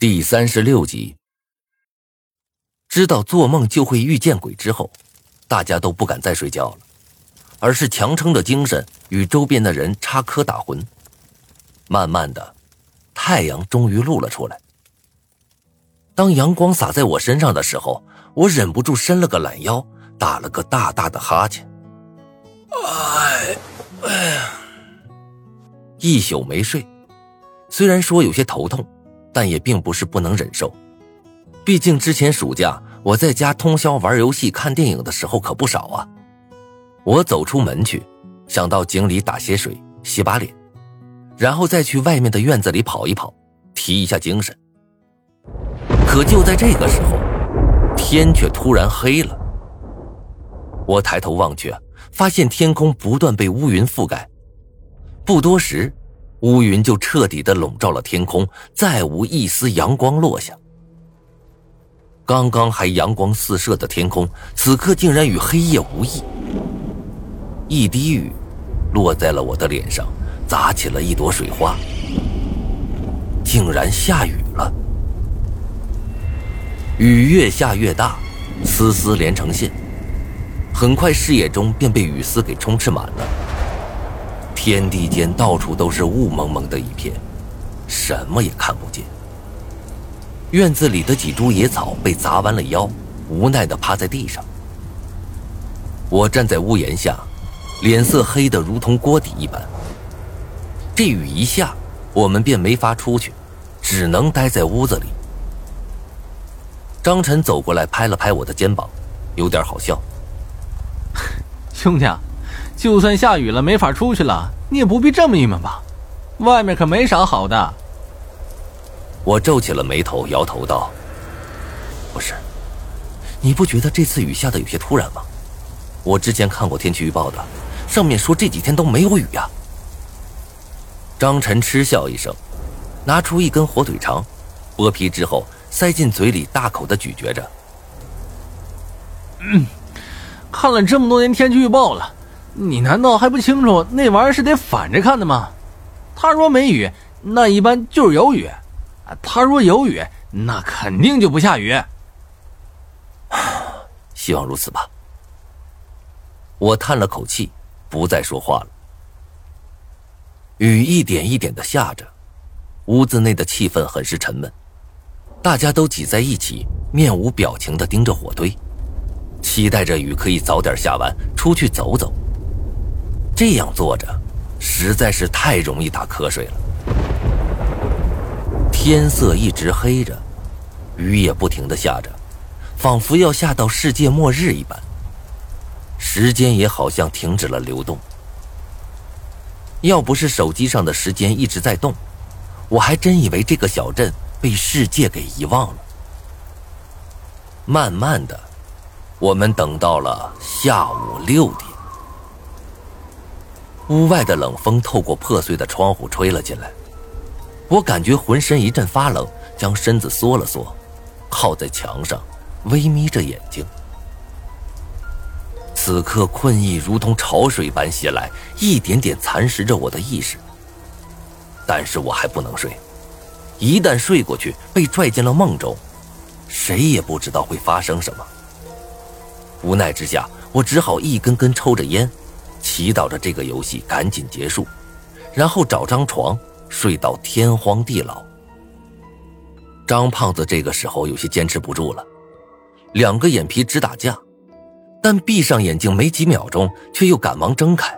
第三十六集，知道做梦就会遇见鬼之后，大家都不敢再睡觉了，而是强撑着精神与周边的人插科打诨。慢慢的，太阳终于露了出来。当阳光洒在我身上的时候，我忍不住伸了个懒腰，打了个大大的哈欠。哎，哎呀，一宿没睡，虽然说有些头痛。但也并不是不能忍受，毕竟之前暑假我在家通宵玩游戏、看电影的时候可不少啊。我走出门去，想到井里打些水、洗把脸，然后再去外面的院子里跑一跑，提一下精神。可就在这个时候，天却突然黑了。我抬头望去，发现天空不断被乌云覆盖，不多时。乌云就彻底的笼罩了天空，再无一丝阳光落下。刚刚还阳光四射的天空，此刻竟然与黑夜无异。一滴雨落在了我的脸上，砸起了一朵水花。竟然下雨了！雨越下越大，丝丝连成线，很快视野中便被雨丝给充斥满了。天地间到处都是雾蒙蒙的一片，什么也看不见。院子里的几株野草被砸弯了腰，无奈的趴在地上。我站在屋檐下，脸色黑得如同锅底一般。这雨一下，我们便没法出去，只能待在屋子里。张晨走过来拍了拍我的肩膀，有点好笑：“兄弟。”就算下雨了，没法出去了，你也不必这么郁闷吧？外面可没啥好的。我皱起了眉头，摇头道：“不是，你不觉得这次雨下的有些突然吗？我之前看过天气预报的，上面说这几天都没有雨呀。”张晨嗤笑一声，拿出一根火腿肠，剥皮之后塞进嘴里，大口的咀嚼着。嗯，看了这么多年天气预报了。你难道还不清楚那玩意儿是得反着看的吗？他说没雨，那一般就是有雨；他说有雨，那肯定就不下雨。希望如此吧。我叹了口气，不再说话了。雨一点一点的下着，屋子内的气氛很是沉闷，大家都挤在一起，面无表情的盯着火堆，期待着雨可以早点下完，出去走走。这样坐着，实在是太容易打瞌睡了。天色一直黑着，雨也不停的下着，仿佛要下到世界末日一般。时间也好像停止了流动。要不是手机上的时间一直在动，我还真以为这个小镇被世界给遗忘了。慢慢的，我们等到了下午六点。屋外的冷风透过破碎的窗户吹了进来，我感觉浑身一阵发冷，将身子缩了缩，靠在墙上，微眯着眼睛。此刻困意如同潮水般袭来，一点点蚕食着我的意识。但是我还不能睡，一旦睡过去，被拽进了梦中，谁也不知道会发生什么。无奈之下，我只好一根根抽着烟。祈祷着这个游戏赶紧结束，然后找张床睡到天荒地老。张胖子这个时候有些坚持不住了，两个眼皮直打架，但闭上眼睛没几秒钟，却又赶忙睁开，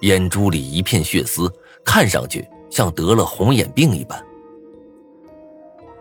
眼珠里一片血丝，看上去像得了红眼病一般。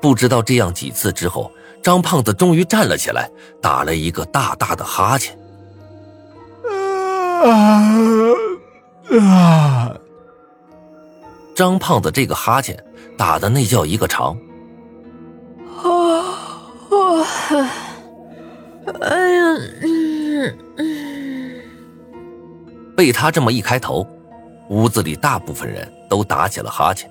不知道这样几次之后，张胖子终于站了起来，打了一个大大的哈欠。啊啊！张胖子这个哈欠打的那叫一个长。啊啊！哎呀，嗯嗯。被他这么一开头，屋子里大部分人都打起了哈欠。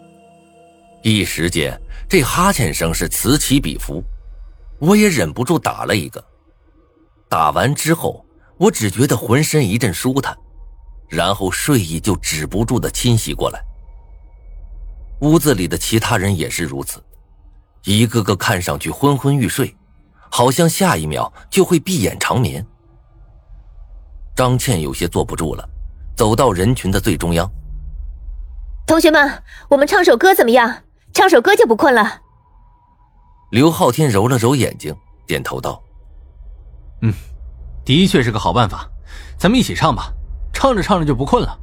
一时间，这哈欠声是此起彼伏，我也忍不住打了一个。打完之后。我只觉得浑身一阵舒坦，然后睡意就止不住的侵袭过来。屋子里的其他人也是如此，一个个看上去昏昏欲睡，好像下一秒就会闭眼长眠。张倩有些坐不住了，走到人群的最中央。同学们，我们唱首歌怎么样？唱首歌就不困了。刘昊天揉了揉眼睛，点头道：“嗯，的确是个好办法，咱们一起唱吧，唱着唱着就不困了。”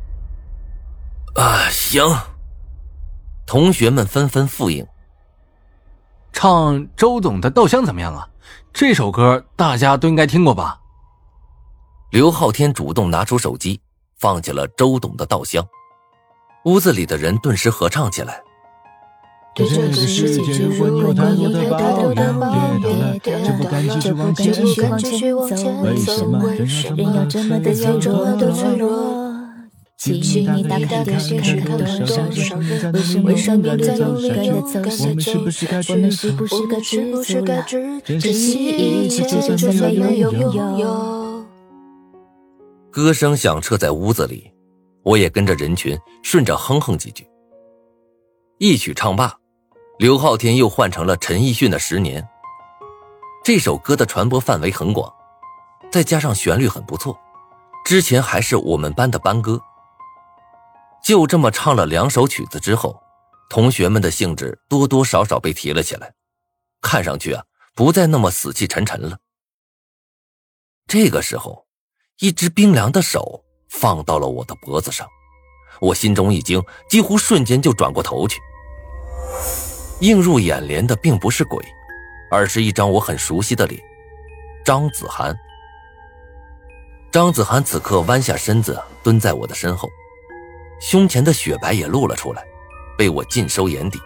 啊，行。同学们纷纷附应。唱周董的《稻香》怎么样啊？这首歌大家都应该听过吧？刘昊天主动拿出手机，放起了周董的《稻香》，屋子里的人顿时合唱起来。对这个世界只问有太多太多的抱怨，就不敢继续往前走。为什么人要这么的脆弱？请你打开电视，看多少人为生命在勇敢的走下去？我们是不是该知足，珍惜一切，就算没有拥有？歌声响彻在屋子里，我也跟着人群顺着哼哼几句。一曲唱罢，刘昊天又换成了陈奕迅的《十年》。这首歌的传播范围很广，再加上旋律很不错，之前还是我们班的班歌。就这么唱了两首曲子之后，同学们的兴致多多少少被提了起来，看上去啊不再那么死气沉沉了。这个时候，一只冰凉的手放到了我的脖子上，我心中一惊，几乎瞬间就转过头去。映入眼帘的并不是鬼，而是一张我很熟悉的脸——张子涵。张子涵此刻弯下身子蹲在我的身后。胸前的雪白也露了出来，被我尽收眼底。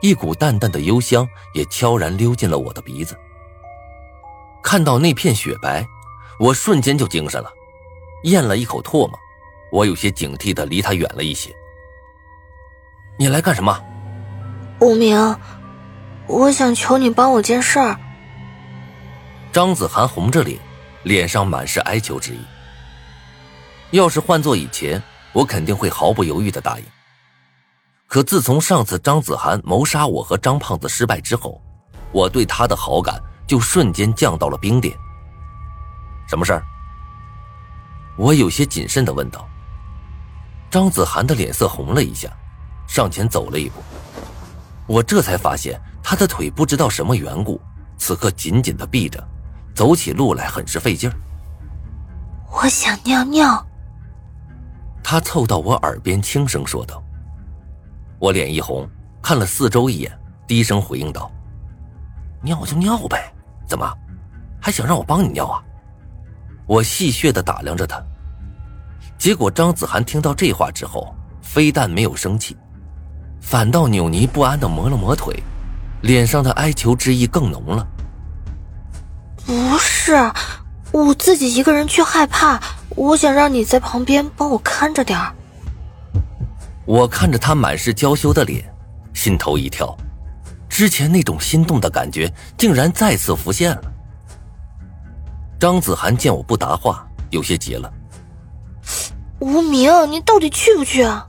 一股淡淡的幽香也悄然溜进了我的鼻子。看到那片雪白，我瞬间就精神了，咽了一口唾沫，我有些警惕的离他远了一些。你来干什么？无名，我想求你帮我件事儿。张子涵红着脸，脸上满是哀求之意。要是换做以前。我肯定会毫不犹豫的答应。可自从上次张子涵谋杀我和张胖子失败之后，我对他的好感就瞬间降到了冰点。什么事儿？我有些谨慎的问道。张子涵的脸色红了一下，上前走了一步。我这才发现他的腿不知道什么缘故，此刻紧紧的闭着，走起路来很是费劲儿。我想尿尿。他凑到我耳边轻声说道：“我脸一红，看了四周一眼，低声回应道：‘尿就尿呗，怎么，还想让我帮你尿啊？’我戏谑的打量着他，结果张子涵听到这话之后，非但没有生气，反倒扭捏不安的磨了磨腿，脸上的哀求之意更浓了。不是，我自己一个人去害怕。”我想让你在旁边帮我看着点儿。我看着他满是娇羞的脸，心头一跳，之前那种心动的感觉竟然再次浮现了。张子涵见我不答话，有些急了：“无名，你到底去不去啊？”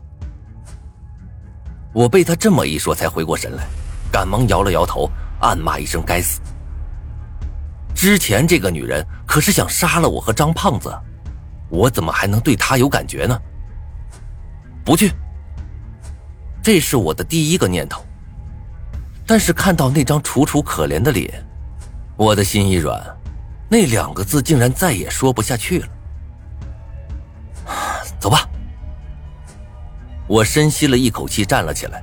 我被他这么一说，才回过神来，赶忙摇了摇头，暗骂一声：“该死！”之前这个女人可是想杀了我和张胖子。我怎么还能对她有感觉呢？不去，这是我的第一个念头。但是看到那张楚楚可怜的脸，我的心一软，那两个字竟然再也说不下去了。走吧。我深吸了一口气，站了起来，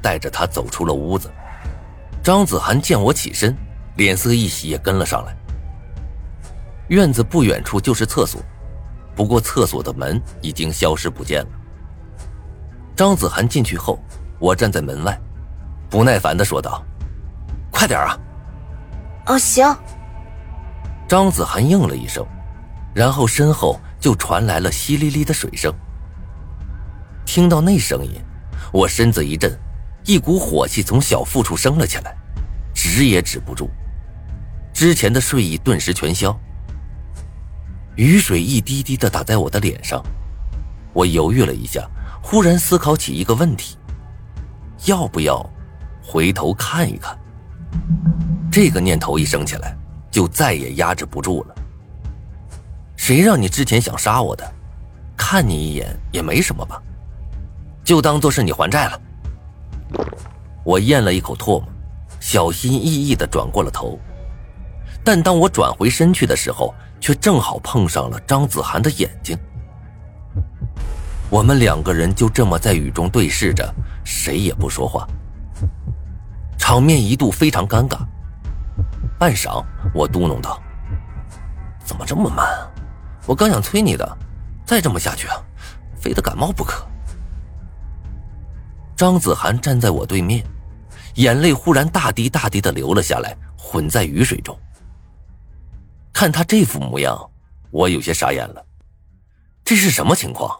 带着他走出了屋子。张子涵见我起身，脸色一喜，也跟了上来。院子不远处就是厕所。不过，厕所的门已经消失不见了。张子涵进去后，我站在门外，不耐烦的说道：“快点啊！”“哦，行。”张子涵应了一声，然后身后就传来了淅沥沥的水声。听到那声音，我身子一震，一股火气从小腹处升了起来，止也止不住，之前的睡意顿时全消。雨水一滴滴的打在我的脸上，我犹豫了一下，忽然思考起一个问题：要不要回头看一看。这个念头一升起来，就再也压制不住了。谁让你之前想杀我的？看你一眼也没什么吧，就当做是你还债了。我咽了一口唾沫，小心翼翼的转过了头，但当我转回身去的时候，却正好碰上了张子涵的眼睛。我们两个人就这么在雨中对视着，谁也不说话，场面一度非常尴尬。半晌，我嘟哝道：“怎么这么慢？我刚想催你的，再这么下去，非得感冒不可。”张子涵站在我对面，眼泪忽然大滴大滴的流了下来，混在雨水中。看他这副模样，我有些傻眼了，这是什么情况？